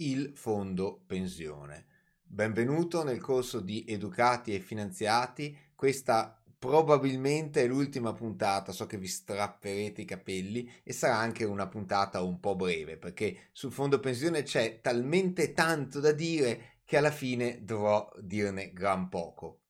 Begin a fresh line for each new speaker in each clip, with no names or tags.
il fondo pensione. Benvenuto nel corso di Educati e Finanziati. Questa probabilmente è l'ultima puntata, so che vi strapperete i capelli e sarà anche una puntata un po' breve perché sul fondo pensione c'è talmente tanto da dire che alla fine dovrò dirne gran poco.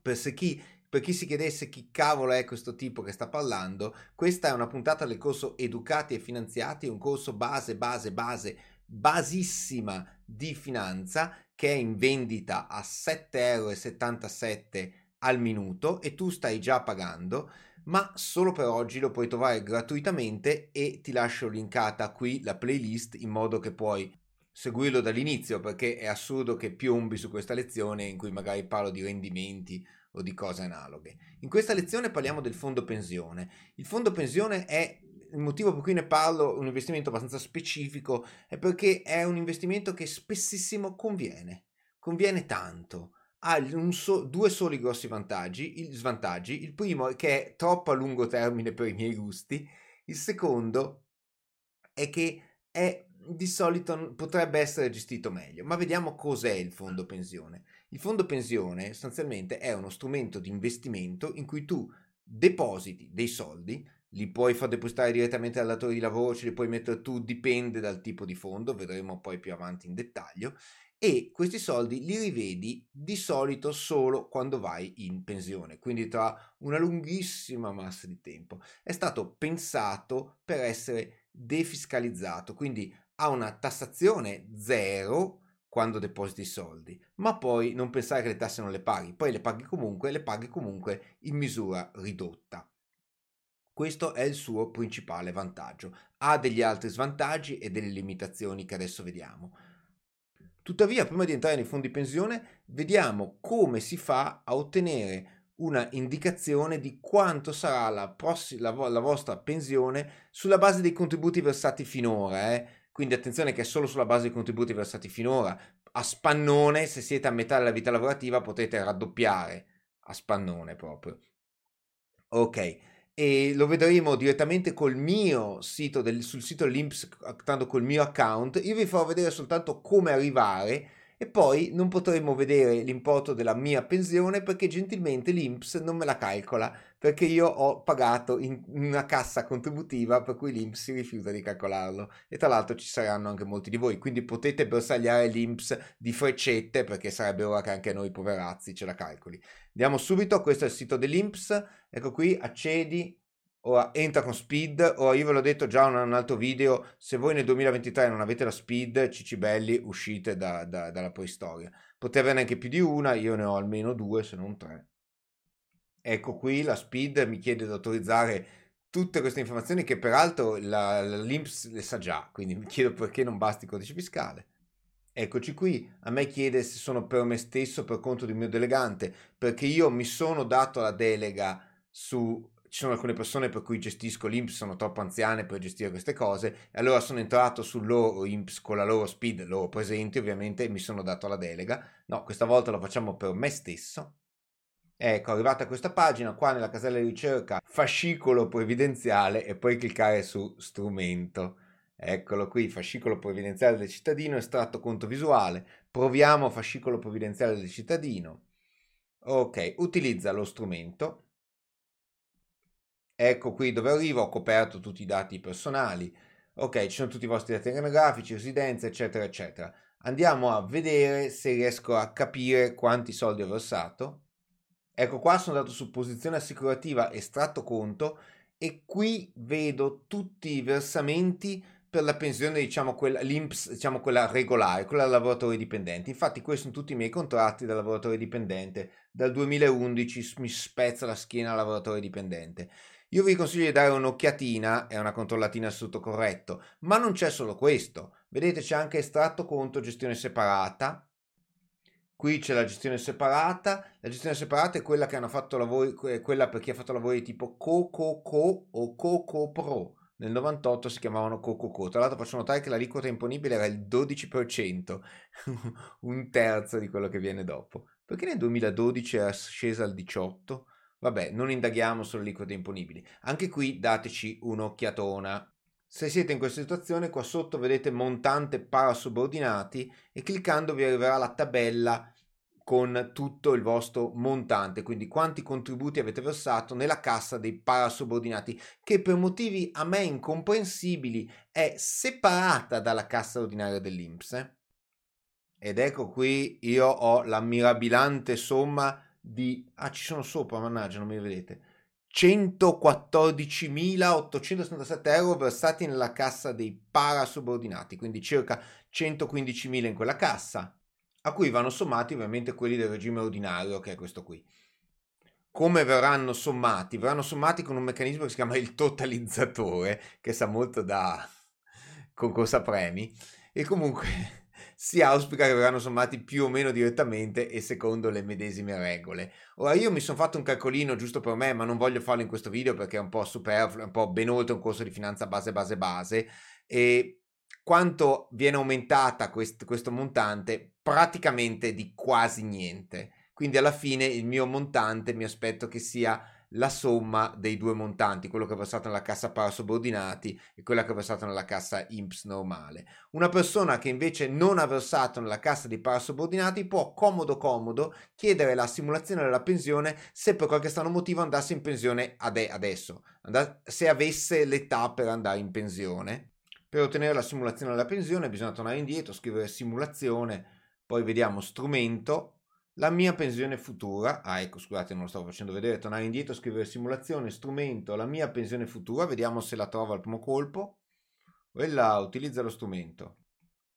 Per chi per chi si chiedesse chi cavolo è questo tipo che sta parlando, questa è una puntata del corso Educati e Finanziati, un corso base, base, base, basissima di finanza che è in vendita a 7,77 euro al minuto e tu stai già pagando, ma solo per oggi lo puoi trovare gratuitamente e ti lascio linkata qui la playlist in modo che puoi seguirlo dall'inizio perché è assurdo che piombi su questa lezione in cui magari parlo di rendimenti o di cose analoghe. In questa lezione parliamo del fondo pensione. Il fondo pensione è il motivo per cui ne parlo, un investimento abbastanza specifico, è perché è un investimento che spessissimo conviene. Conviene tanto. Ha so, due soli grossi vantaggi, il, svantaggi. Il primo è che è troppo a lungo termine per i miei gusti. Il secondo è che è di solito potrebbe essere gestito meglio. Ma vediamo cos'è il fondo pensione. Il fondo pensione sostanzialmente è uno strumento di investimento in cui tu depositi dei soldi, li puoi far depositare direttamente dal datore di lavoro, ce li puoi mettere tu, dipende dal tipo di fondo, vedremo poi più avanti in dettaglio, e questi soldi li rivedi di solito solo quando vai in pensione, quindi tra una lunghissima massa di tempo. È stato pensato per essere defiscalizzato, quindi ha una tassazione zero quando depositi i soldi, ma poi non pensare che le tasse non le paghi, poi le paghi comunque, le paghi comunque in misura ridotta. Questo è il suo principale vantaggio. Ha degli altri svantaggi e delle limitazioni che adesso vediamo. Tuttavia, prima di entrare nei fondi pensione, vediamo come si fa a ottenere una indicazione di quanto sarà la, pross- la, vo- la vostra pensione sulla base dei contributi versati finora. Eh? Quindi attenzione che è solo sulla base dei contributi versati finora. A spannone, se siete a metà della vita lavorativa, potete raddoppiare. A spannone proprio. Ok, e lo vedremo direttamente col mio sito, del, sul sito dell'Inps, tanto col mio account. Io vi farò vedere soltanto come arrivare e poi non potremo vedere l'importo della mia pensione perché gentilmente l'Inps non me la calcola perché io ho pagato in una cassa contributiva per cui l'Inps si rifiuta di calcolarlo. E tra l'altro ci saranno anche molti di voi quindi potete bersagliare l'Inps di freccette perché sarebbe ora che anche noi poverazzi ce la calcoli. Andiamo subito questo è il sito dell'Inps. Ecco qui accedi Ora entra con speed, ora io ve l'ho detto già in un altro video, se voi nel 2023 non avete la speed, cicibelli, uscite da, da, dalla preistoria. Potete averne anche più di una, io ne ho almeno due, se non tre. Ecco qui la speed mi chiede di autorizzare tutte queste informazioni che peraltro la, la l'Inps le sa già, quindi mi chiedo perché non basti il codice fiscale. Eccoci qui, a me chiede se sono per me stesso per conto del mio delegante, perché io mi sono dato la delega su ci sono alcune persone per cui gestisco l'Inps, sono troppo anziane per gestire queste cose, e allora sono entrato sul loro Imps con la loro speed, loro presenti ovviamente, e mi sono dato la delega. No, questa volta lo facciamo per me stesso. Ecco, arrivata a questa pagina, qua nella casella di ricerca, fascicolo previdenziale e poi cliccare su strumento. Eccolo qui, fascicolo previdenziale del cittadino, estratto conto visuale. Proviamo fascicolo previdenziale del cittadino. Ok, utilizza lo strumento Ecco qui dove arrivo, ho coperto tutti i dati personali. Ok, ci sono tutti i vostri dati anagrafici, residenze, eccetera, eccetera. Andiamo a vedere se riesco a capire quanti soldi ho versato. Ecco qua sono andato su posizione assicurativa estratto conto e qui vedo tutti i versamenti per la pensione, diciamo quella, diciamo quella regolare, quella da lavoratore dipendente. Infatti questi sono tutti i miei contratti da lavoratore dipendente. Dal 2011 mi spezza la schiena da lavoratore dipendente. Io vi consiglio di dare un'occhiatina e una controllatina sul tutto corretto, ma non c'è solo questo. Vedete c'è anche estratto conto gestione separata. Qui c'è la gestione separata. La gestione separata è quella lavori, quella per chi ha fatto lavori tipo CoCoCo o CoCoPro. Nel 98 si chiamavano CoCoCo. Tra l'altro faccio notare che l'aliquota imponibile era il 12%, un terzo di quello che viene dopo. Perché nel 2012 era scesa al 18%? Vabbè, non indaghiamo sulle aliquote imponibili. Anche qui dateci un'occhiatona. Se siete in questa situazione, qua sotto vedete montante parasubordinati e cliccando vi arriverà la tabella con tutto il vostro montante, quindi quanti contributi avete versato nella cassa dei parasubordinati, che per motivi a me incomprensibili è separata dalla cassa ordinaria dell'Inps. Eh? Ed ecco qui io ho la mirabilante somma di... Ah, ci sono sopra, mannaggia, non mi vedete 114.877 euro versati nella cassa dei parasubordinati, quindi circa 115.000 in quella cassa, a cui vanno sommati ovviamente quelli del regime ordinario, che è questo qui. Come verranno sommati? Verranno sommati con un meccanismo che si chiama il totalizzatore, che sa molto da concorso a premi, e comunque si auspica che verranno sommati più o meno direttamente e secondo le medesime regole. Ora io mi sono fatto un calcolino giusto per me, ma non voglio farlo in questo video perché è un po' superfluo, è un po' ben oltre un corso di finanza base base base e quanto viene aumentata quest- questo montante? Praticamente di quasi niente. Quindi alla fine il mio montante mi aspetto che sia la somma dei due montanti, quello che è versato nella cassa parasubordinati e quella che è versato nella cassa IMSS normale. Una persona che invece non ha versato nella cassa dei parasubordinati può comodo comodo chiedere la simulazione della pensione se per qualche strano motivo andasse in pensione ade- adesso, se avesse l'età per andare in pensione. Per ottenere la simulazione della pensione bisogna tornare indietro, scrivere simulazione, poi vediamo strumento, la mia pensione futura, ah ecco scusate non lo stavo facendo vedere, tornare indietro, scrivere simulazione, strumento, la mia pensione futura, vediamo se la trovo al primo colpo, quella utilizza lo strumento.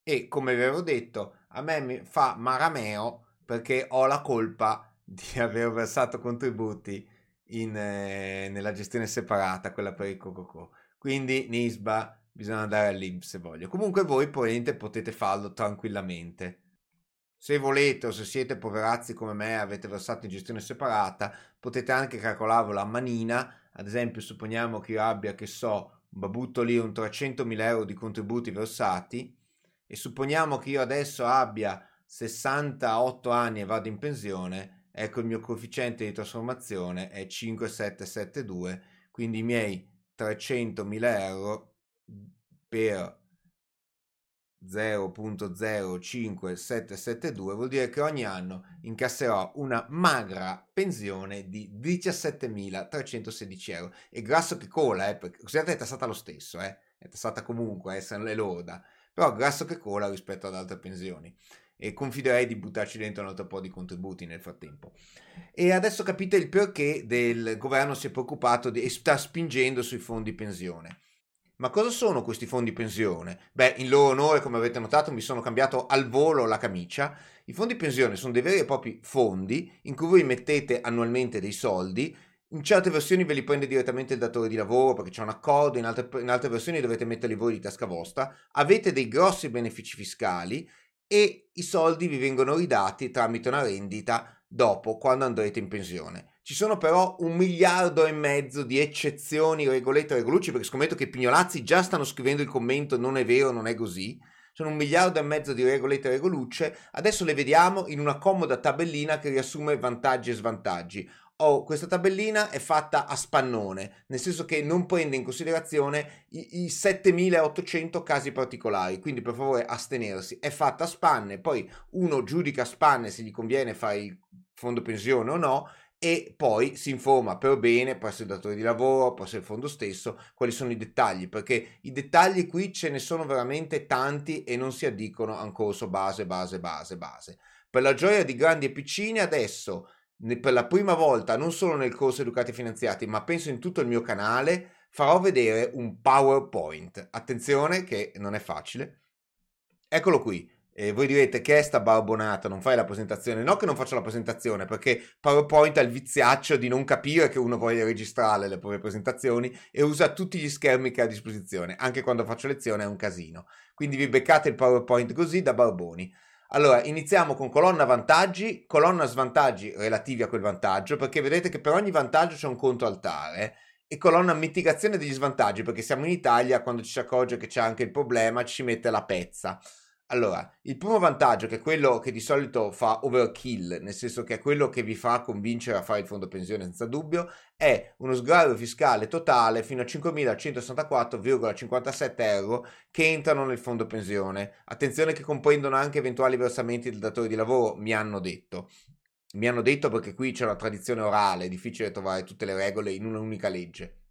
E come vi avevo detto, a me mi fa marameo perché ho la colpa di aver versato contributi in, eh, nella gestione separata, quella per il Cococo. Quindi Nisba bisogna andare all'Inps se voglio. Comunque voi probabilmente potete farlo tranquillamente. Se volete o se siete poverazzi come me avete versato in gestione separata, potete anche calcolarvelo a manina. Ad esempio, supponiamo che io abbia, che so, butto lì un 300.000 euro di contributi versati e supponiamo che io adesso abbia 68 anni e vado in pensione, ecco il mio coefficiente di trasformazione è 5772, quindi i miei 300.000 euro per 0.05772 vuol dire che ogni anno incasserò una magra pensione di 17.316 euro e grasso che cola eh, perché considerate è tassata lo stesso eh, è tassata comunque eh, se non le loda però grasso che cola rispetto ad altre pensioni e confiderei di buttarci dentro un altro po' di contributi nel frattempo. E adesso capite il perché del governo si è preoccupato di, e sta spingendo sui fondi pensione. Ma cosa sono questi fondi pensione? Beh, in loro onore, come avete notato, mi sono cambiato al volo la camicia. I fondi pensione sono dei veri e propri fondi in cui voi mettete annualmente dei soldi. In certe versioni ve li prende direttamente il datore di lavoro perché c'è un accordo, in altre, in altre versioni dovete metterli voi di tasca vostra. Avete dei grossi benefici fiscali e i soldi vi vengono ridati tramite una rendita dopo, quando andrete in pensione. Ci sono però un miliardo e mezzo di eccezioni, regolette e regolucci, perché scommetto che Pignolazzi già stanno scrivendo il commento non è vero, non è così. Sono un miliardo e mezzo di regolette e regolucce. Adesso le vediamo in una comoda tabellina che riassume vantaggi e svantaggi. Oh, questa tabellina è fatta a spannone, nel senso che non prende in considerazione i, i 7800 casi particolari, quindi per favore astenersi. È fatta a spanne, poi uno giudica a spanne se gli conviene fare il fondo pensione o no, e poi si informa per bene presso il datore di lavoro, presso il fondo stesso, quali sono i dettagli, perché i dettagli qui ce ne sono veramente tanti e non si addicono a un corso base, base, base, base. Per la gioia di grandi e piccini adesso, per la prima volta, non solo nel corso Educati Finanziati, ma penso in tutto il mio canale, farò vedere un PowerPoint. Attenzione che non è facile. Eccolo qui. E voi direte che è sta barbonata, non fai la presentazione? No che non faccio la presentazione, perché PowerPoint ha il viziaccio di non capire che uno voglia registrare le proprie presentazioni e usa tutti gli schermi che ha a disposizione. Anche quando faccio lezione è un casino. Quindi vi beccate il PowerPoint così da barboni. Allora, iniziamo con colonna vantaggi, colonna svantaggi relativi a quel vantaggio, perché vedete che per ogni vantaggio c'è un conto altare e colonna mitigazione degli svantaggi, perché siamo in Italia, quando ci si accorge che c'è anche il problema, ci mette la pezza. Allora, il primo vantaggio, che è quello che di solito fa overkill, nel senso che è quello che vi fa convincere a fare il fondo pensione senza dubbio, è uno sgravio fiscale totale fino a 5.164,57 euro che entrano nel fondo pensione. Attenzione che comprendono anche eventuali versamenti del datore di lavoro, mi hanno detto. Mi hanno detto perché qui c'è una tradizione orale, è difficile trovare tutte le regole in un'unica legge.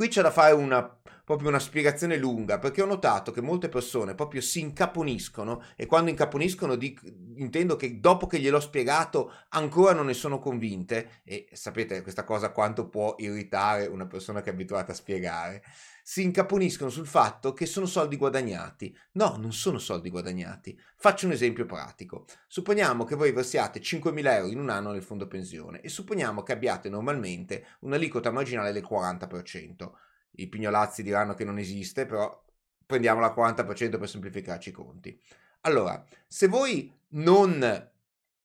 Qui c'è da fare una proprio una spiegazione lunga, perché ho notato che molte persone proprio si incaponiscono e quando incaponiscono dic- intendo che dopo che gliel'ho spiegato ancora non ne sono convinte e sapete questa cosa quanto può irritare una persona che è abituata a spiegare si incaponiscono sul fatto che sono soldi guadagnati. No, non sono soldi guadagnati. Faccio un esempio pratico. Supponiamo che voi versiate 5.000 euro in un anno nel fondo pensione e supponiamo che abbiate normalmente un'aliquota marginale del 40% i pignolazzi diranno che non esiste, però prendiamo la 40% per semplificarci i conti. Allora, se voi non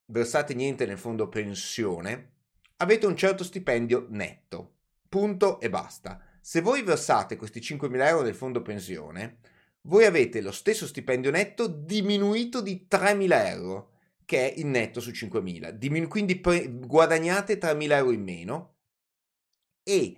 versate niente nel fondo pensione, avete un certo stipendio netto. Punto e basta. Se voi versate questi 5.000 euro nel fondo pensione, voi avete lo stesso stipendio netto diminuito di 3.000 euro, che è il netto su 5.000. Diminu- quindi pre- guadagnate 3.000 euro in meno e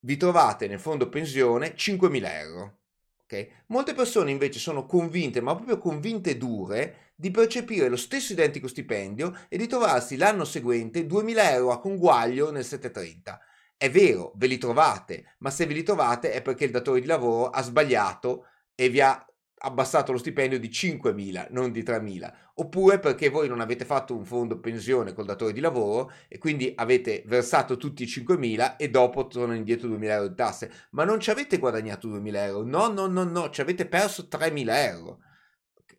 vi trovate nel fondo pensione 5.000 euro. Okay? Molte persone invece sono convinte, ma proprio convinte dure, di percepire lo stesso identico stipendio e di trovarsi l'anno seguente 2.000 euro a conguaglio nel 730. È vero, ve li trovate, ma se ve li trovate è perché il datore di lavoro ha sbagliato e vi ha abbassato lo stipendio di 5.000, non di 3.000, oppure perché voi non avete fatto un fondo pensione col datore di lavoro e quindi avete versato tutti i 5.000 e dopo tornano indietro 2.000 euro di tasse, ma non ci avete guadagnato 2.000 euro, no, no, no, no, ci avete perso 3.000 euro.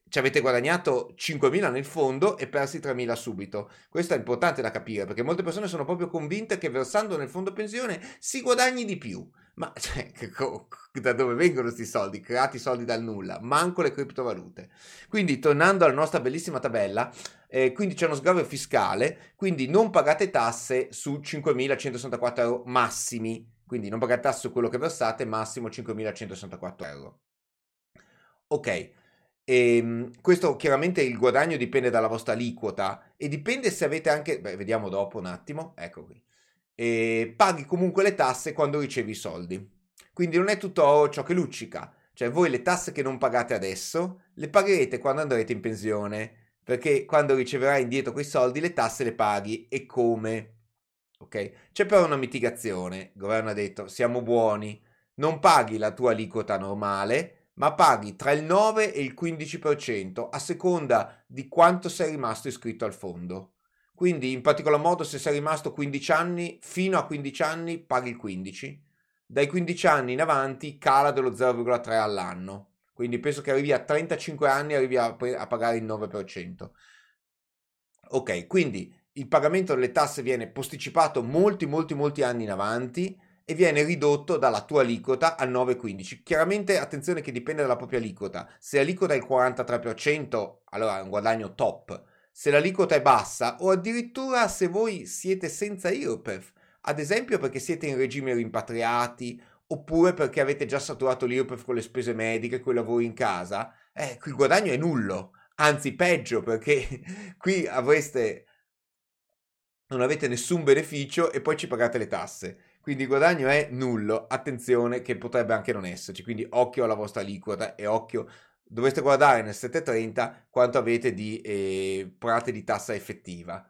Ci avete guadagnato 5.000 nel fondo e persi 3.000 subito. Questo è importante da capire perché molte persone sono proprio convinte che versando nel fondo pensione si guadagni di più. Ma cioè, da dove vengono questi soldi? Creati soldi dal nulla, manco le criptovalute. Quindi, tornando alla nostra bellissima tabella, eh, quindi c'è uno sgravio fiscale, quindi non pagate tasse su 5.164 euro massimi, quindi non pagate tasse su quello che versate, massimo 5.164 euro. Ok, e, ehm, questo chiaramente il guadagno dipende dalla vostra aliquota e dipende se avete anche, beh, vediamo dopo un attimo, ecco qui e paghi comunque le tasse quando ricevi i soldi. Quindi non è tutto ciò che luccica, cioè voi le tasse che non pagate adesso le pagherete quando andrete in pensione, perché quando riceverai indietro quei soldi le tasse le paghi e come. Ok? C'è però una mitigazione, il governo ha detto siamo buoni, non paghi la tua aliquota normale, ma paghi tra il 9 e il 15% a seconda di quanto sei rimasto iscritto al fondo. Quindi in particolar modo se sei rimasto 15 anni, fino a 15 anni paghi il 15, dai 15 anni in avanti cala dello 0,3 all'anno. Quindi penso che arrivi a 35 anni e arrivi a, a pagare il 9%. Ok, quindi il pagamento delle tasse viene posticipato molti, molti, molti anni in avanti e viene ridotto dalla tua aliquota al 9,15. Chiaramente attenzione che dipende dalla propria aliquota. Se l'aliquota è il 43%, allora è un guadagno top se l'aliquota è bassa o addirittura se voi siete senza IRPEF, ad esempio perché siete in regime rimpatriati oppure perché avete già saturato l'IRPEF con le spese mediche, con i lavori in casa, eh, il guadagno è nullo, anzi peggio perché qui avreste non avete nessun beneficio e poi ci pagate le tasse. Quindi il guadagno è nullo, attenzione che potrebbe anche non esserci, quindi occhio alla vostra aliquota e occhio dovreste guardare nel 730 quanto avete di eh, rate di tassa effettiva.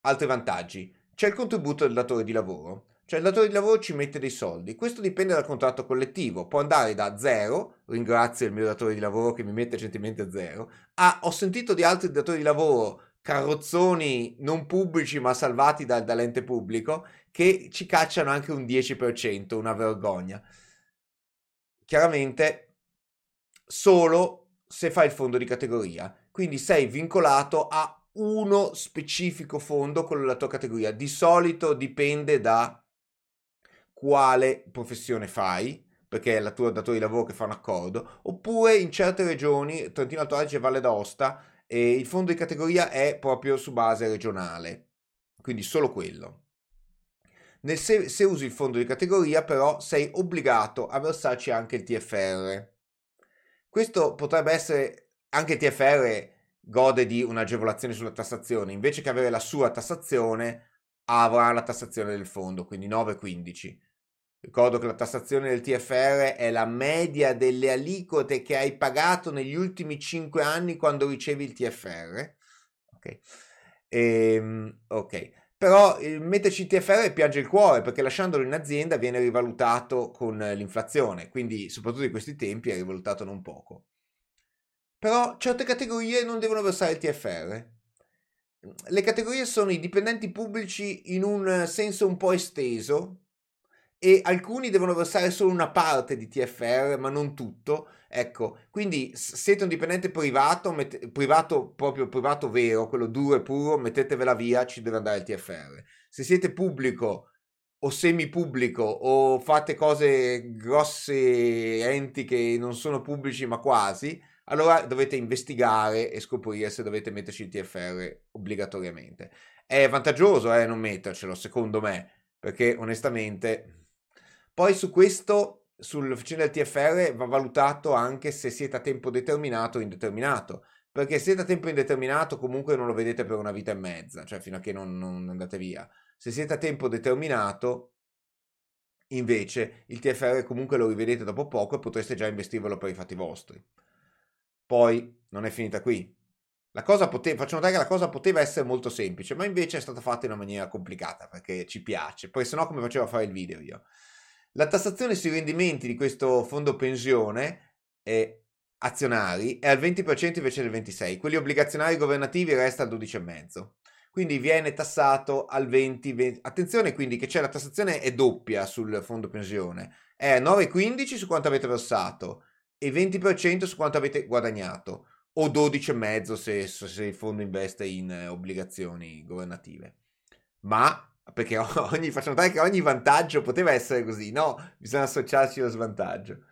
Altri vantaggi. C'è il contributo del datore di lavoro. Cioè il datore di lavoro ci mette dei soldi. Questo dipende dal contratto collettivo. Può andare da zero, ringrazio il mio datore di lavoro che mi mette gentilmente zero, a ho sentito di altri datori di lavoro carrozzoni non pubblici ma salvati da, dall'ente pubblico che ci cacciano anche un 10%, una vergogna. Chiaramente solo se fai il fondo di categoria. Quindi sei vincolato a uno specifico fondo con la tua categoria. Di solito dipende da quale professione fai, perché è la tua datore di lavoro che fa un accordo, oppure in certe regioni, Trentino Alto Adige e Valle d'Aosta, eh, il fondo di categoria è proprio su base regionale, quindi solo quello. Nel se, se usi il fondo di categoria però sei obbligato a versarci anche il TFR Questo potrebbe essere anche TFR gode di un'agevolazione sulla tassazione, invece che avere la sua tassazione avrà la tassazione del fondo, quindi 9,15. Ricordo che la tassazione del TFR è la media delle aliquote che hai pagato negli ultimi 5 anni quando ricevi il TFR. Ok. Ehm, ok. Però il metterci il TFR piange il cuore perché lasciandolo in azienda viene rivalutato con l'inflazione, quindi soprattutto in questi tempi è rivalutato non poco. Però certe categorie non devono versare il TFR. Le categorie sono i dipendenti pubblici in un senso un po' esteso e alcuni devono versare solo una parte di TFR, ma non tutto. Ecco, quindi siete un dipendente privato, mette, privato proprio privato vero, quello duro e puro, mettetevela via, ci deve andare il TFR. Se siete pubblico o semipubblico o fate cose grosse enti che non sono pubblici ma quasi, allora dovete investigare e scoprire se dovete metterci il TFR obbligatoriamente. È vantaggioso eh, non mettercelo, secondo me, perché onestamente... Poi su questo, sull'officina del TFR, va valutato anche se siete a tempo determinato o indeterminato. Perché se siete a tempo indeterminato comunque non lo vedete per una vita e mezza, cioè fino a che non, non andate via. Se siete a tempo determinato, invece, il TFR comunque lo rivedete dopo poco e potreste già investirvelo per i fatti vostri. Poi non è finita qui. La cosa poteva, faccio notare che la cosa poteva essere molto semplice, ma invece è stata fatta in una maniera complicata perché ci piace. Poi se no come facevo a fare il video io? La tassazione sui rendimenti di questo fondo pensione è azionari è al 20% invece del 26%, quelli obbligazionari governativi resta al 12,5%. Quindi viene tassato al 20, 20. Attenzione quindi che c'è la tassazione è doppia sul fondo pensione, è 9,15 su quanto avete versato e 20% su quanto avete guadagnato o 12,5% se, se il fondo investe in eh, obbligazioni governative. Ma perché ogni, faccio notare che ogni vantaggio poteva essere così, no? Bisogna associarci allo svantaggio.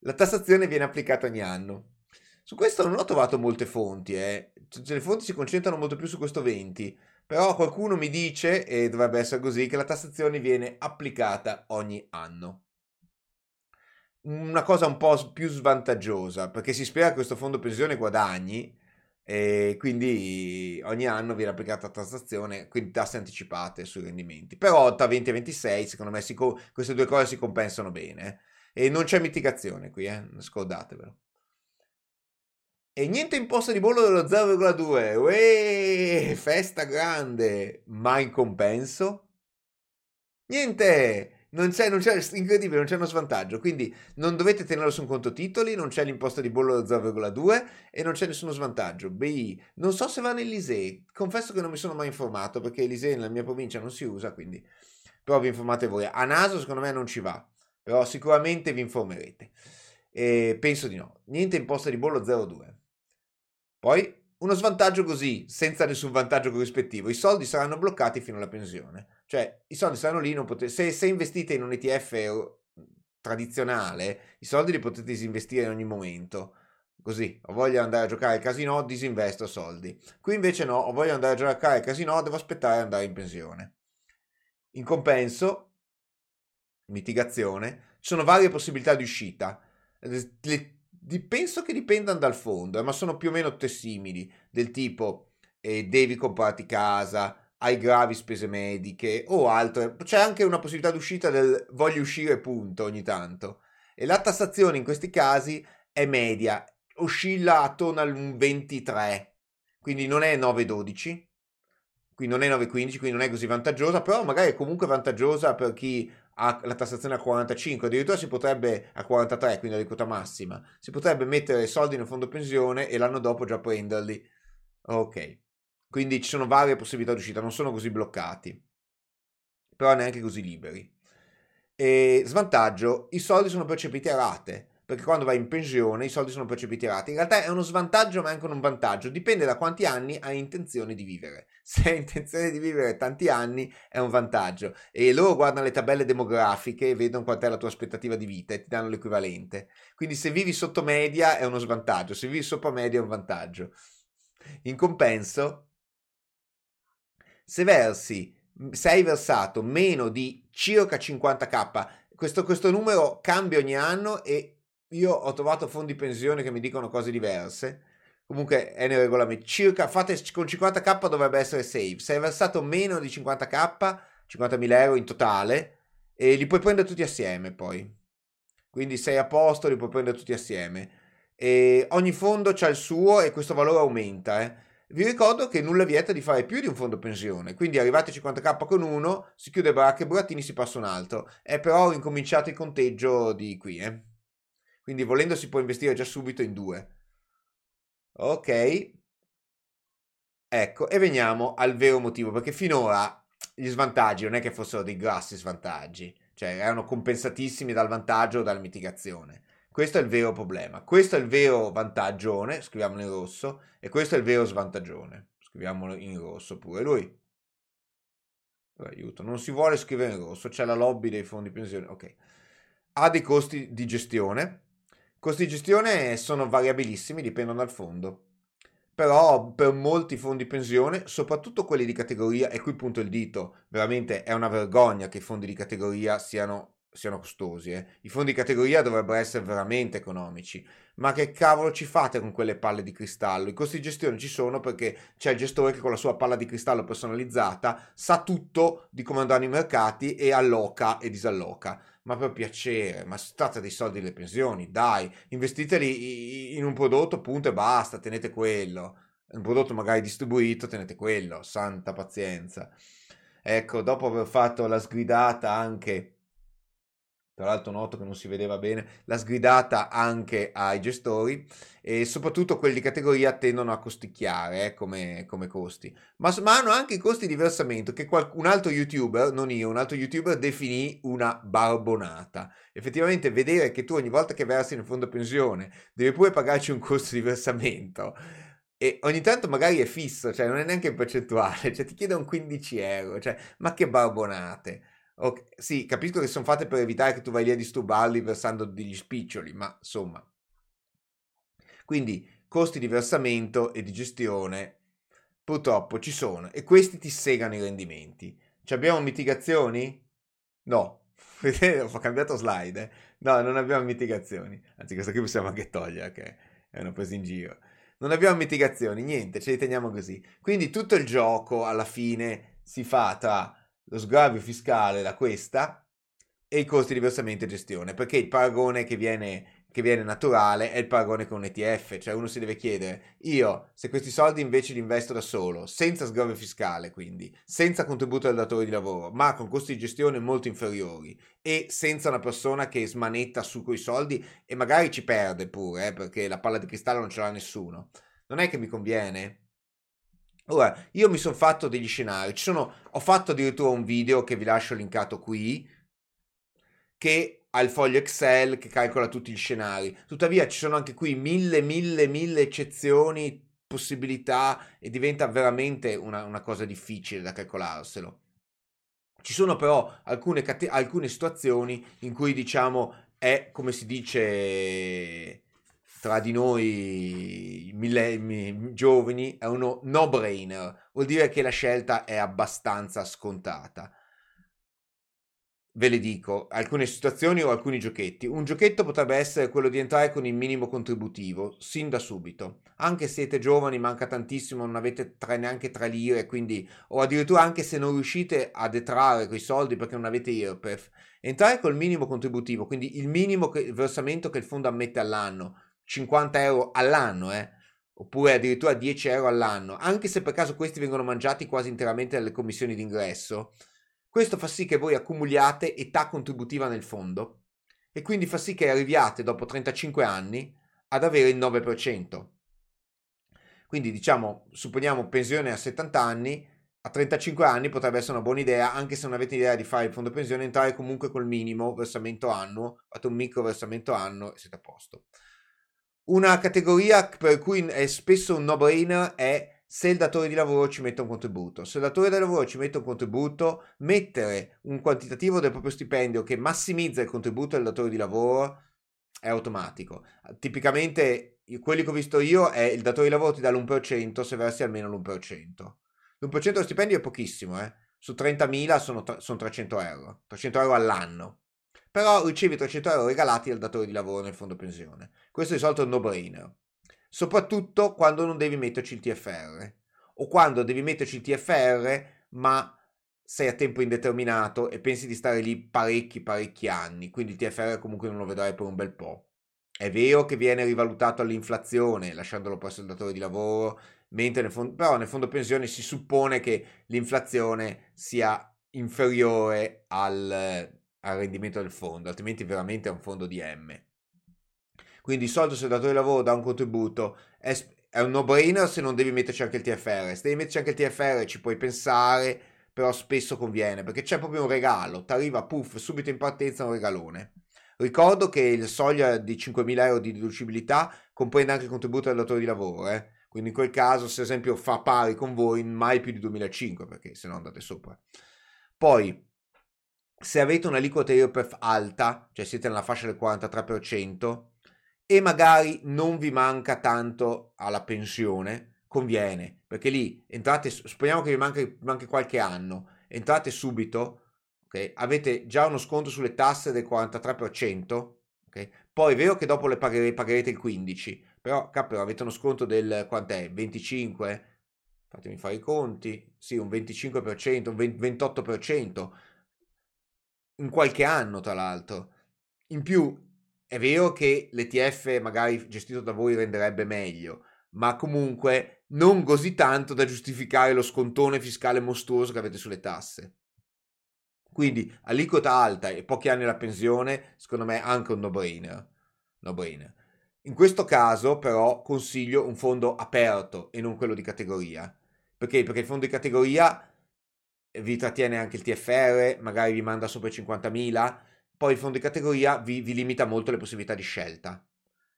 La tassazione viene applicata ogni anno. Su questo non ho trovato molte fonti, eh. cioè, le fonti si concentrano molto più su questo 20, però qualcuno mi dice, e dovrebbe essere così, che la tassazione viene applicata ogni anno una cosa un po' più svantaggiosa, perché si spera che questo fondo pensione guadagni e quindi ogni anno viene applicata tassazione, quindi tasse anticipate sui rendimenti. Però tra 20 e 26, secondo me, si, queste due cose si compensano bene. E non c'è mitigazione qui, eh? scordatevelo. E niente imposta di bollo dello 0,2. Uè, festa grande. Ma in compenso? Niente! Non c'è, non c'è, incredibile, non c'è uno svantaggio. Quindi non dovete tenerlo su un conto titoli, non c'è l'imposta di bollo da 0,2 e non c'è nessuno svantaggio. BI, non so se va nell'ISEE, confesso che non mi sono mai informato perché l'ISEE nella mia provincia non si usa, quindi però vi informate voi. A naso secondo me non ci va, però sicuramente vi informerete. E penso di no. Niente imposta di bollo 0,2. Poi uno svantaggio così, senza nessun vantaggio corrispettivo, i soldi saranno bloccati fino alla pensione. Cioè, i soldi saranno lì, potete, se, se, investite in un ETF tradizionale, i soldi li potete disinvestire in ogni momento. Così, ho voglia di andare a giocare al casino, disinvesto soldi. Qui invece no, ho voglia di andare a giocare al casino, devo aspettare di andare in pensione. In compenso, mitigazione, ci sono varie possibilità di uscita. Le penso che dipendano dal fondo, eh, ma sono più o meno tutte simili, del tipo eh, devi comprarti casa, hai gravi spese mediche o altre. C'è anche una possibilità d'uscita del voglio uscire punto ogni tanto. E la tassazione in questi casi è media, oscilla attorno al 23, quindi non è 9,12, quindi non è 9,15, quindi non è così vantaggiosa, però magari è comunque vantaggiosa per chi ha la tassazione a 45, addirittura si potrebbe a 43, quindi aliquota massima, si potrebbe mettere soldi nel fondo pensione e l'anno dopo già prenderli. Ok, quindi ci sono varie possibilità di uscita, non sono così bloccati, però neanche così liberi. E svantaggio, i soldi sono percepiti a rate perché quando vai in pensione i soldi sono percepiti rati. In realtà è uno svantaggio ma anche un vantaggio, dipende da quanti anni hai intenzione di vivere. Se hai intenzione di vivere tanti anni è un vantaggio e loro guardano le tabelle demografiche e vedono quant'è la tua aspettativa di vita e ti danno l'equivalente. Quindi se vivi sotto media è uno svantaggio, se vivi sopra media è un vantaggio. In compenso, se versi, se hai versato meno di circa 50k, questo, questo numero cambia ogni anno e io ho trovato fondi pensione che mi dicono cose diverse. Comunque è nel regolamento. Circa, fate con 50k dovrebbe essere safe. Se hai versato meno di 50k, 50.000 euro in totale, e li puoi prendere tutti assieme poi. Quindi sei a posto, li puoi prendere tutti assieme. E ogni fondo ha il suo e questo valore aumenta. Eh. Vi ricordo che nulla vieta di fare più di un fondo pensione, quindi arrivate a 50k con uno, si chiude baracca e burattini, si passa un altro. È però incominciato il conteggio di qui. Eh. Quindi volendo si può investire già subito in due. Ok. Ecco, e veniamo al vero motivo, perché finora gli svantaggi non è che fossero dei grossi svantaggi, cioè erano compensatissimi dal vantaggio o dalla mitigazione. Questo è il vero problema. Questo è il vero vantaggione, scriviamolo in rosso, e questo è il vero svantaggione. Scriviamolo in rosso pure lui. Aiuto, non si vuole scrivere in rosso, c'è la lobby dei fondi pensione. Ok. Ha dei costi di gestione, Costi di gestione sono variabilissimi, dipendono dal fondo. Però per molti fondi pensione, soprattutto quelli di categoria, e qui punto il dito, veramente è una vergogna che i fondi di categoria siano, siano costosi. Eh. I fondi di categoria dovrebbero essere veramente economici. Ma che cavolo ci fate con quelle palle di cristallo? I costi di gestione ci sono perché c'è il gestore che con la sua palla di cristallo personalizzata sa tutto di come andranno i mercati e alloca e disalloca ma per piacere, ma si tratta dei soldi delle pensioni, dai, investiteli in un prodotto, punto e basta, tenete quello. Un prodotto magari distribuito, tenete quello, santa pazienza. Ecco, dopo aver fatto la sgridata anche tra l'altro noto che non si vedeva bene, la sgridata anche ai gestori e soprattutto quelli di categoria tendono a costicchiare eh, come, come, costi, ma, ma, hanno anche i costi di versamento che qual, un altro youtuber, non io, un altro youtuber definì una barbonata. Effettivamente vedere che tu ogni volta che versi nel fondo pensione devi pure pagarci un costo di versamento e ogni tanto magari è fisso, cioè non è neanche percentuale, cioè ti chiede un 15 euro, cioè ma che barbonate. Okay. Sì, capisco che sono fatte per evitare che tu vai lì a disturbarli versando degli spiccioli, ma insomma. Quindi costi di versamento e di gestione purtroppo ci sono e questi ti segano i rendimenti. Ci abbiamo mitigazioni? No. Ho cambiato slide. Eh? No, non abbiamo mitigazioni. Anzi, questa qui possiamo anche togliere, che è una presa in giro. Non abbiamo mitigazioni, niente, ce li teniamo così. Quindi tutto il gioco alla fine si fa tra lo sgravio fiscale da questa e i costi di versamento e gestione, perché il paragone che viene, che viene naturale è il paragone con un ETF, cioè uno si deve chiedere, io se questi soldi invece li investo da solo, senza sgravio fiscale quindi, senza contributo del datore di lavoro, ma con costi di gestione molto inferiori e senza una persona che smanetta su quei soldi e magari ci perde pure, eh, perché la palla di cristallo non ce l'ha nessuno, non è che mi conviene? Ora, io mi sono fatto degli scenari, sono, ho fatto addirittura un video che vi lascio linkato qui, che ha il foglio Excel che calcola tutti gli scenari. Tuttavia ci sono anche qui mille, mille, mille eccezioni, possibilità e diventa veramente una, una cosa difficile da calcolarselo. Ci sono però alcune, alcune situazioni in cui diciamo è come si dice tra di noi millenni, giovani è uno no-brainer, vuol dire che la scelta è abbastanza scontata. Ve le dico, alcune situazioni o alcuni giochetti. Un giochetto potrebbe essere quello di entrare con il minimo contributivo, sin da subito. Anche se siete giovani, manca tantissimo, non avete tre, neanche tre lire, quindi, o addirittura anche se non riuscite a detrarre quei soldi perché non avete IRPEF, entrare col minimo contributivo, quindi il minimo che, versamento che il fondo ammette all'anno, 50 euro all'anno, eh? oppure addirittura 10 euro all'anno, anche se per caso questi vengono mangiati quasi interamente dalle commissioni d'ingresso, questo fa sì che voi accumuliate età contributiva nel fondo e quindi fa sì che arriviate dopo 35 anni ad avere il 9%. Quindi diciamo, supponiamo pensione a 70 anni, a 35 anni potrebbe essere una buona idea, anche se non avete idea di fare il fondo pensione, entrare comunque col minimo versamento annuo, fate un micro versamento annuo e siete a posto. Una categoria per cui è spesso un no-brainer è se il datore di lavoro ci mette un contributo. Se il datore di lavoro ci mette un contributo, mettere un quantitativo del proprio stipendio che massimizza il contributo del datore di lavoro è automatico. Tipicamente quelli che ho visto io è il datore di lavoro ti dà l'1% se versi almeno l'1%. L'1% dello stipendio è pochissimo, eh? Su 30.000 sono, sono 300 euro. 300 euro all'anno però ricevi 300 euro regalati dal datore di lavoro nel fondo pensione. Questo è di solito un no-brainer. Soprattutto quando non devi metterci il TFR o quando devi metterci il TFR ma sei a tempo indeterminato e pensi di stare lì parecchi parecchi anni, quindi il TFR comunque non lo vedrai per un bel po'. È vero che viene rivalutato all'inflazione, lasciandolo presso il datore di lavoro, mentre nel fondo, però nel fondo pensione si suppone che l'inflazione sia inferiore al, al rendimento del fondo, altrimenti veramente è un fondo di M. Quindi di solito se il datore di lavoro dà un contributo è, è un no-brainer se non devi metterci anche il TFR. Se devi metterci anche il TFR ci puoi pensare, però spesso conviene perché c'è proprio un regalo, ti arriva puff subito in partenza un regalone. Ricordo che il soglia di 5.000 euro di deducibilità comprende anche il contributo del datore di lavoro, eh? quindi in quel caso se ad esempio fa pari con voi mai più di 2005 perché se no andate sopra. Poi se avete un'aliquota IRPEF alta, cioè siete nella fascia del 43% e magari non vi manca tanto alla pensione, conviene, perché lì entrate, supponiamo che vi manchi, manchi qualche anno, entrate subito, okay, avete già uno sconto sulle tasse del 43%, okay, poi è vero che dopo le pagherete, pagherete il 15%, però cappero, avete uno sconto del quant'è? 25%? Fatemi fare i conti, sì, un 25%, un 28%, in qualche anno tra l'altro. In più, è vero che l'ETF magari gestito da voi renderebbe meglio, ma comunque non così tanto da giustificare lo scontone fiscale mostruoso che avete sulle tasse. Quindi aliquota alta e pochi anni alla pensione, secondo me anche un no-brainer. no-brainer. In questo caso però consiglio un fondo aperto e non quello di categoria. Perché? Perché il fondo di categoria vi trattiene anche il TFR, magari vi manda sopra i 50.000, poi il fondo di categoria vi, vi limita molto le possibilità di scelta.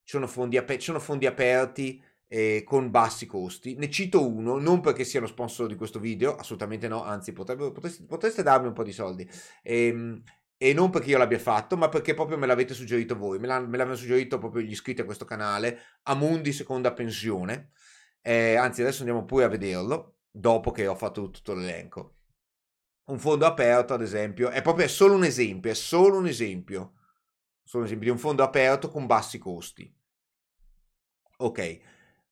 Ci sono fondi, aper- ci sono fondi aperti eh, con bassi costi. Ne cito uno, non perché siano sponsor di questo video, assolutamente no, anzi potreste, potreste darmi un po' di soldi. Ehm, e non perché io l'abbia fatto, ma perché proprio me l'avete suggerito voi, me, l'ha, me l'avevano suggerito proprio gli iscritti a questo canale, Amundi Seconda Pensione, eh, anzi adesso andiamo pure a vederlo, dopo che ho fatto tutto l'elenco un fondo aperto, ad esempio, è proprio è solo un esempio, è solo un esempio, solo un esempio di un fondo aperto con bassi costi. Ok,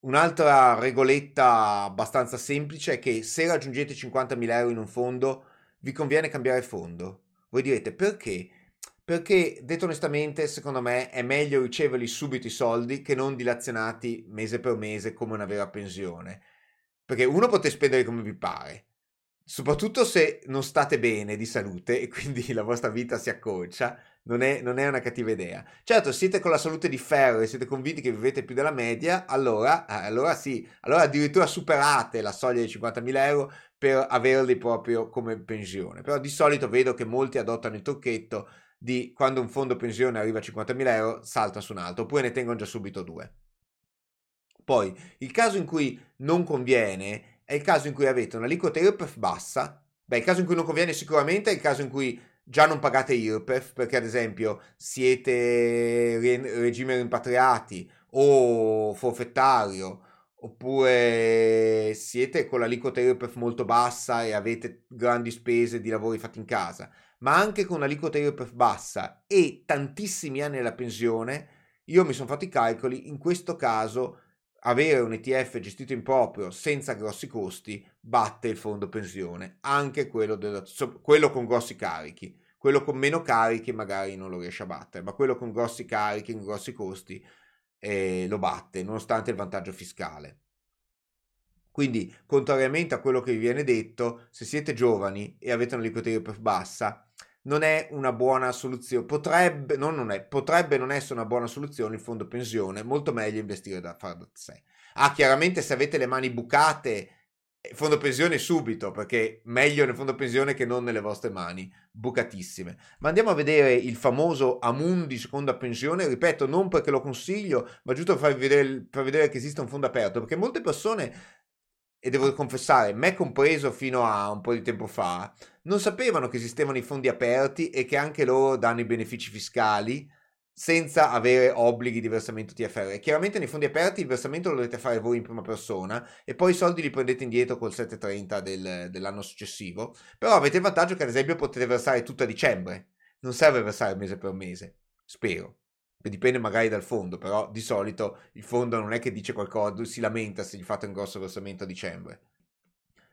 un'altra regoletta abbastanza semplice è che se raggiungete 50.000 euro in un fondo, vi conviene cambiare fondo. Voi direte perché? Perché, detto onestamente, secondo me è meglio riceverli subito i soldi che non dilazionati mese per mese come una vera pensione. Perché uno potete spendere come vi pare, soprattutto se non state bene di salute e quindi la vostra vita si accorcia, non è, non è, una cattiva idea. Certo, siete con la salute di ferro e siete convinti che vivete più della media, allora, eh, allora sì, allora addirittura superate la soglia di 50.000 euro per averli proprio come pensione. Però di solito vedo che molti adottano il trucchetto di quando un fondo pensione arriva a 50.000 euro, salta su un altro, oppure ne tengono già subito due. Poi, il caso in cui non conviene è il caso in cui avete un'aliquota IRPEF bassa. Beh, il caso in cui non conviene sicuramente è il caso in cui già non pagate IRPEF perché ad esempio siete regime rimpatriati o forfettario oppure siete con l'aliquota IRPEF molto bassa e avete grandi spese di lavori fatti in casa, ma anche con un'aliquota IRPEF bassa e tantissimi anni alla pensione, io mi sono fatto i calcoli, in questo caso avere un ETF gestito in proprio senza grossi costi batte il fondo pensione, anche quello, della, quello con grossi carichi. Quello con meno carichi magari non lo riesce a battere, ma quello con grossi carichi, con grossi costi eh, lo batte, nonostante il vantaggio fiscale. Quindi, contrariamente a quello che vi viene detto, se siete giovani e avete una liquidità più bassa, non è una buona soluzione, potrebbe non, non è, potrebbe non essere una buona soluzione il fondo pensione, molto meglio investire da fare da sé. Ah, chiaramente se avete le mani bucate, eh, fondo pensione subito, perché meglio nel fondo pensione che non nelle vostre mani, bucatissime. Ma andiamo a vedere il famoso Amundi seconda pensione, ripeto, non perché lo consiglio, ma giusto per vedere, per vedere che esiste un fondo aperto, perché molte persone e devo confessare, me compreso fino a un po' di tempo fa, non sapevano che esistevano i fondi aperti e che anche loro danno i benefici fiscali senza avere obblighi di versamento TFR. Chiaramente nei fondi aperti il versamento lo dovete fare voi in prima persona e poi i soldi li prendete indietro col 730 del, dell'anno successivo, però avete il vantaggio che ad esempio potete versare tutto a dicembre non serve versare mese per mese, spero. Dipende magari dal fondo, però di solito il fondo non è che dice qualcosa, si lamenta se gli fate un grosso versamento a dicembre.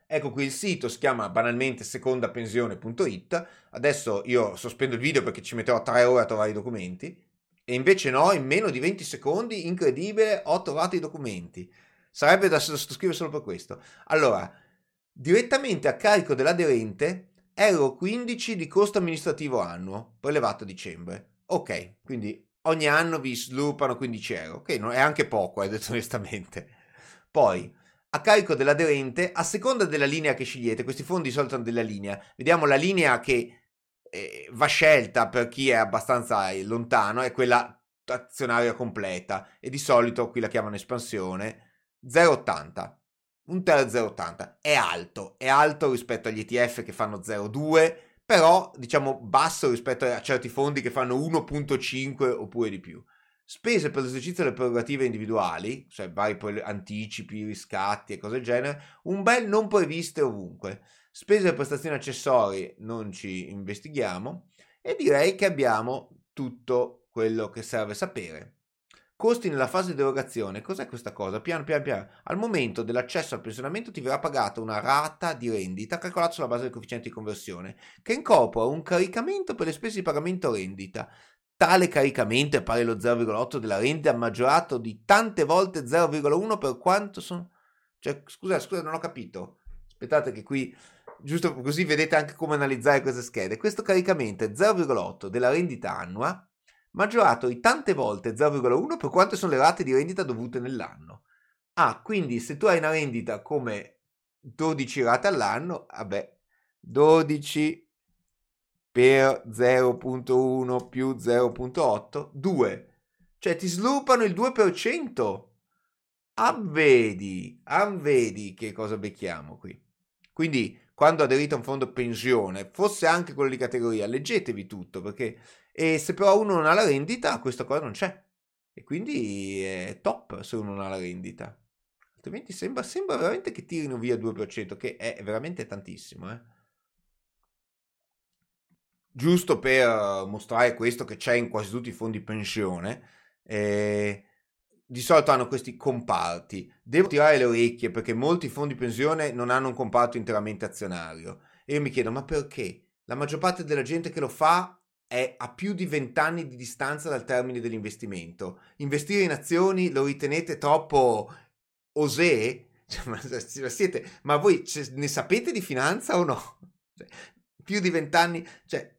Ecco qui il sito, si chiama banalmente secondapensione.it. Adesso io sospendo il video perché ci metterò tre ore a trovare i documenti. E invece no, in meno di 20 secondi, incredibile, ho trovato i documenti. Sarebbe da sottoscrivere solo per questo. Allora, direttamente a carico dell'aderente, euro 15 di costo amministrativo annuo, prelevato a dicembre. Ok, quindi ogni anno vi sviluppano 15 euro, che non è anche poco, eh, detto onestamente. Poi, a carico dell'aderente, a seconda della linea che scegliete, questi fondi di solito hanno della linea, vediamo la linea che eh, va scelta per chi è abbastanza lontano, è quella azionaria completa, e di solito qui la chiamano espansione, 0,80. Un TER 0,80 è alto, è alto rispetto agli ETF che fanno 0,2, però diciamo basso rispetto a certi fondi che fanno 1.5 oppure di più. Spese per l'esercizio delle prerogative individuali, cioè vari anticipi, riscatti e cose del genere, un bel non previste ovunque. Spese per prestazioni accessorie non ci investighiamo e direi che abbiamo tutto quello che serve sapere. Costi nella fase di erogazione. Cos'è questa cosa? Piano piano piano. Al momento dell'accesso al pensionamento ti verrà pagata una rata di rendita calcolata sulla base del coefficiente di conversione, che incorpora un caricamento per le spese di pagamento rendita. Tale caricamento è pari allo 0,8 della rendita maggiorato di tante volte 0,1 per quanto sono... Cioè, scusa, scusa, non ho capito. Aspettate che qui, giusto così vedete anche come analizzare queste schede. Questo caricamento è 0,8 della rendita annua maggiorato di tante volte 0,1 per quante sono le rate di rendita dovute nell'anno. Ah, quindi se tu hai una rendita come 12 rate all'anno, vabbè, 12 per 0.1 più 0.8, 2. Cioè ti slupano il 2%. Avvedi, avvedi che cosa becchiamo qui. Quindi quando aderite a un fondo pensione, fosse anche quello di categoria, leggetevi tutto perché e se però uno non ha la rendita, questa cosa non c'è. E quindi è top se uno non ha la rendita. Altrimenti sembra, sembra veramente che tirino via il 2%, che è veramente tantissimo. Eh? Giusto per mostrare questo che c'è in quasi tutti i fondi pensione, eh, di solito hanno questi comparti. Devo tirare le orecchie perché molti fondi pensione non hanno un comparto interamente azionario. E io mi chiedo, ma perché? La maggior parte della gente che lo fa è a più di 20 anni di distanza dal termine dell'investimento. Investire in azioni lo ritenete troppo osè? Cioè, ma, siete, ma voi ne sapete di finanza o no? Cioè, più di 20 anni, cioè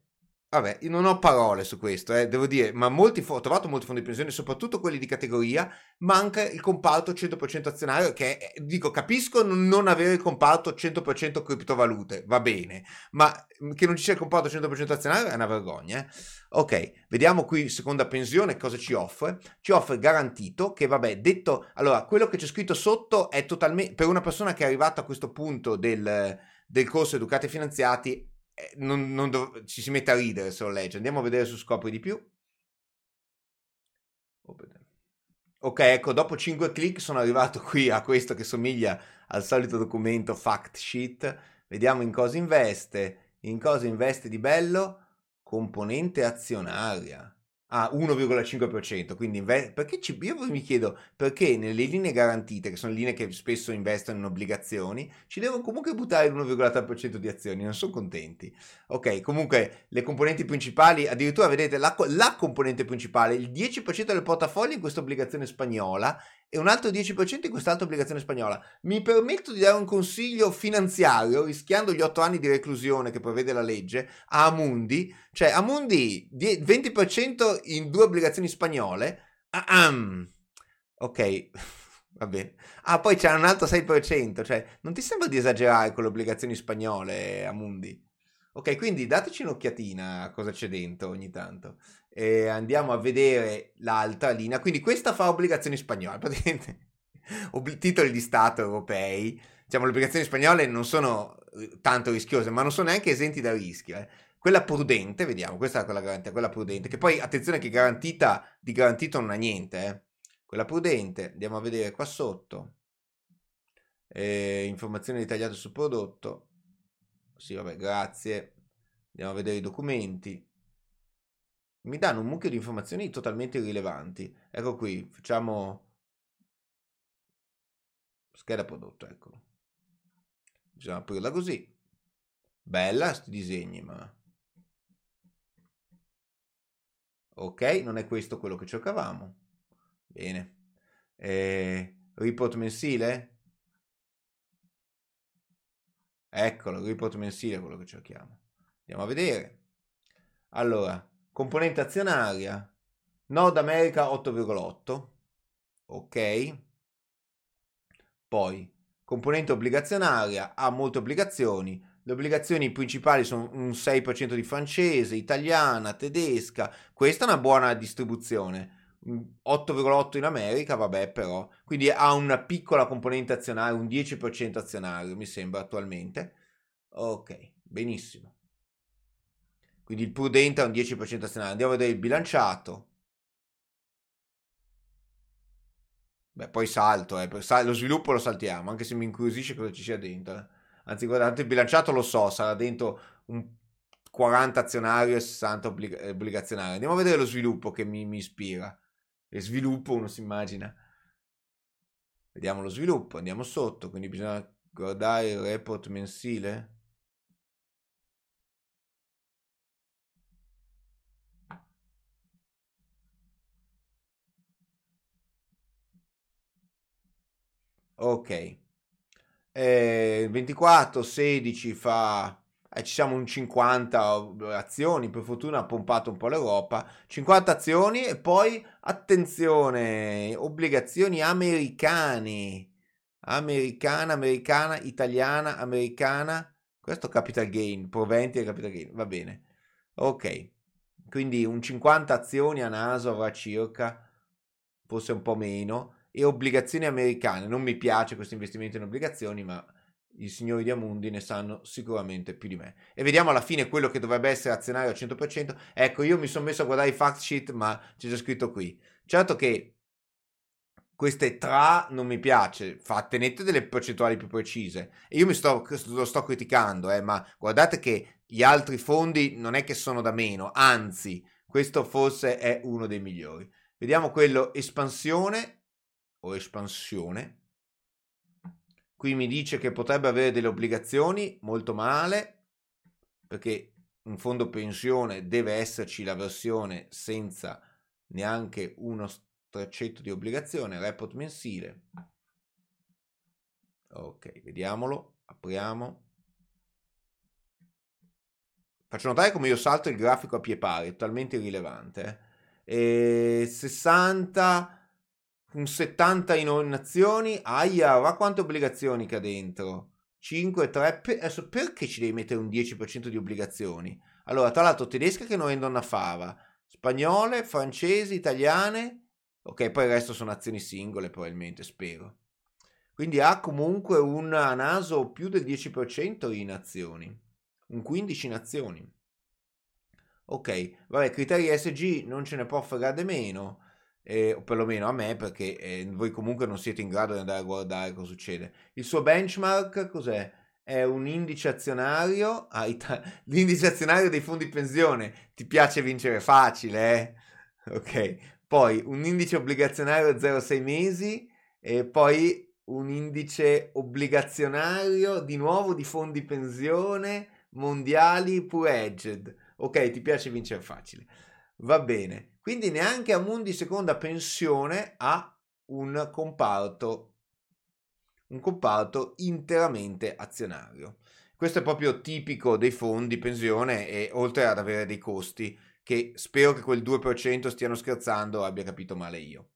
Vabbè, io non ho parole su questo, eh, devo dire, ma molti, ho trovato molti fondi di pensione, soprattutto quelli di categoria, manca il comparto 100% azionario, che eh, dico, capisco non avere il comparto 100% criptovalute, va bene, ma che non ci sia il comparto 100% azionario è una vergogna. Eh. Ok, vediamo qui seconda pensione cosa ci offre. Ci offre garantito che, vabbè, detto, allora, quello che c'è scritto sotto è totalmente, per una persona che è arrivata a questo punto del, del corso Educati e Finanziati, non, non dov- ci si mette a ridere se lo legge. Andiamo a vedere su Scopri di più. Ok, ecco, dopo 5 clic sono arrivato qui a questo che somiglia al solito documento fact sheet. Vediamo in cosa investe. In cosa investe di bello? Componente azionaria. Ah, 1,5%, quindi perché ci- io mi chiedo perché nelle linee garantite, che sono linee che spesso investono in obbligazioni, ci devono comunque buttare l'1,3% di azioni, non sono contenti. Ok, comunque le componenti principali, addirittura vedete la, la componente principale, il 10% del portafoglio in questa obbligazione spagnola e un altro 10% in quest'altra obbligazione spagnola. Mi permetto di dare un consiglio finanziario, rischiando gli 8 anni di reclusione che prevede la legge, a Amundi, cioè Amundi 20% in due obbligazioni spagnole. Ah-am. Ok, va bene. Ah, poi c'è un altro 6%, cioè non ti sembra di esagerare con le obbligazioni spagnole Amundi? Ok, quindi dateci un'occhiatina a cosa c'è dentro ogni tanto eh, andiamo a vedere l'altra linea. Quindi questa fa obbligazioni spagnole, praticamente ob- titoli di Stato europei. Diciamo, le obbligazioni spagnole non sono eh, tanto rischiose, ma non sono neanche esenti da rischio. Eh. Quella prudente, vediamo, questa è quella garantita, quella prudente, che poi attenzione che garantita di garantito non ha niente, eh. Quella prudente, andiamo a vedere qua sotto. Eh, informazioni dettagliate sul prodotto. Sì, vabbè, grazie. Andiamo a vedere i documenti mi danno un mucchio di informazioni totalmente irrilevanti. Ecco qui, facciamo scheda prodotto, eccolo. Bisogna aprirla così. Bella sti disegni, ma... Ok, non è questo quello che cercavamo. Bene. Eh, report mensile? Eccolo, report mensile è quello che cerchiamo. Andiamo a vedere. Allora, componente azionaria, Nord America 8,8. Ok. Poi, componente obbligazionaria, ha molte obbligazioni. Le obbligazioni principali sono un 6% di francese, italiana, tedesca. Questa è una buona distribuzione. 8,8 in America, vabbè però. Quindi ha una piccola componente azionaria, un 10% azionario, mi sembra attualmente. Ok, benissimo. Quindi il prudente ha un 10% azionario. Andiamo a vedere il bilanciato. Beh, poi salto, eh. lo sviluppo lo saltiamo, anche se mi incuriosisce cosa ci sia dentro. Eh. Anzi, guardate, il bilanciato lo so, sarà dentro un 40 azionario e 60 obblig- obbligazionario. Andiamo a vedere lo sviluppo che mi, mi ispira. E sviluppo uno si immagina. Vediamo lo sviluppo, andiamo sotto, quindi bisogna guardare il report mensile. Ok. Eh, 24, 16 fa... Eh, ci siamo un 50 azioni, per fortuna ha pompato un po' l'Europa. 50 azioni e poi, attenzione, obbligazioni americane. Americana, americana, italiana, americana. Questo capital gain, proventi e capital gain, va bene. Ok, quindi un 50 azioni a naso avrà circa, forse un po' meno e obbligazioni americane. Non mi piace questo investimento in obbligazioni, ma i signori di Amundi ne sanno sicuramente più di me. E vediamo alla fine quello che dovrebbe essere azionario al 100%. Ecco, io mi sono messo a guardare i fact sheet, ma c'è già scritto qui. Certo che queste tra non mi piace, fa, tenete delle percentuali più precise. E io mi sto, lo sto criticando, eh, ma guardate che gli altri fondi non è che sono da meno, anzi, questo forse è uno dei migliori. Vediamo quello espansione, o espansione. Qui mi dice che potrebbe avere delle obbligazioni, molto male, perché un fondo pensione deve esserci la versione senza neanche uno straccetto di obbligazione, report mensile. Ok, vediamolo, apriamo. Faccio notare come io salto il grafico a pie pari, è totalmente irrilevante. Eh? E 60 un 70 in azioni, aia, va quante obbligazioni che ha dentro. 5, 3, per, adesso perché ci devi mettere un 10% di obbligazioni? Allora, tra l'altro tedesche che non vendono a fava, spagnole, francesi, italiane, ok, poi il resto sono azioni singole probabilmente, spero. Quindi ha comunque un naso più del 10% in azioni, un 15 in azioni. Ok, vabbè, criteri SG non ce ne può fregare meno eh, o perlomeno a me, perché eh, voi comunque non siete in grado di andare a guardare cosa succede. Il suo benchmark cos'è? È un indice azionario, ah, ita- l'indice azionario dei fondi pensione. Ti piace vincere facile, eh? Ok. Poi un indice obbligazionario 0,6 mesi e poi un indice obbligazionario di nuovo di fondi pensione mondiali pure edged. Ok, ti piace vincere facile. Va bene. Quindi neanche Amundi seconda pensione ha un comparto, un comparto interamente azionario. Questo è proprio tipico dei fondi pensione e oltre ad avere dei costi che spero che quel 2% stiano scherzando abbia capito male io.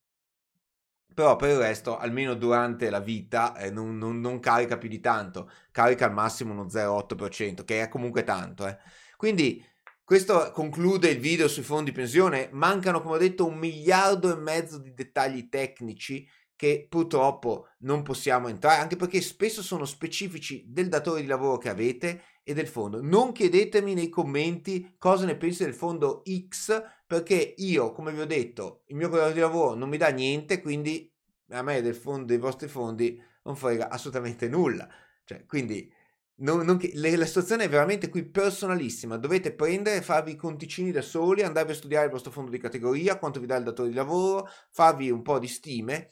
Però per il resto, almeno durante la vita, eh, non, non, non, carica più di tanto, carica al massimo uno 0,8%, che è comunque tanto. Eh. Quindi questo conclude il video sui fondi pensione. Mancano, come ho detto, un miliardo e mezzo di dettagli tecnici che purtroppo non possiamo entrare, anche perché spesso sono specifici del datore di lavoro che avete e del fondo. Non chiedetemi nei commenti cosa ne pensi del fondo X, perché io, come vi ho detto, il mio datore di lavoro non mi dà niente, quindi a me del fondo, dei vostri fondi non frega assolutamente nulla. Cioè, quindi non, non, le, la situazione è veramente qui personalissima. Dovete prendere, farvi i conticini da soli, andarvi a studiare il vostro fondo di categoria, quanto vi dà il datore di lavoro, farvi un po' di stime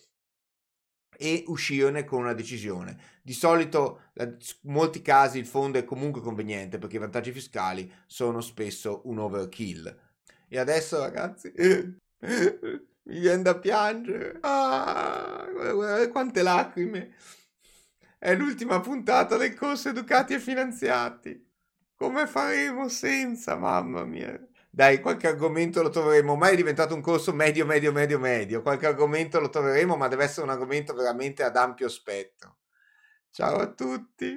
e uscirne con una decisione. Di solito, in molti casi, il fondo è comunque conveniente perché i vantaggi fiscali sono spesso un overkill. E adesso, ragazzi, mi viene da piangere. Ah, guardate quante lacrime. È l'ultima puntata del corso Educati e Finanziati. Come faremo senza, mamma mia? Dai, qualche argomento lo troveremo. Ormai è diventato un corso medio, medio, medio, medio. Qualche argomento lo troveremo, ma deve essere un argomento veramente ad ampio spettro. Ciao a tutti.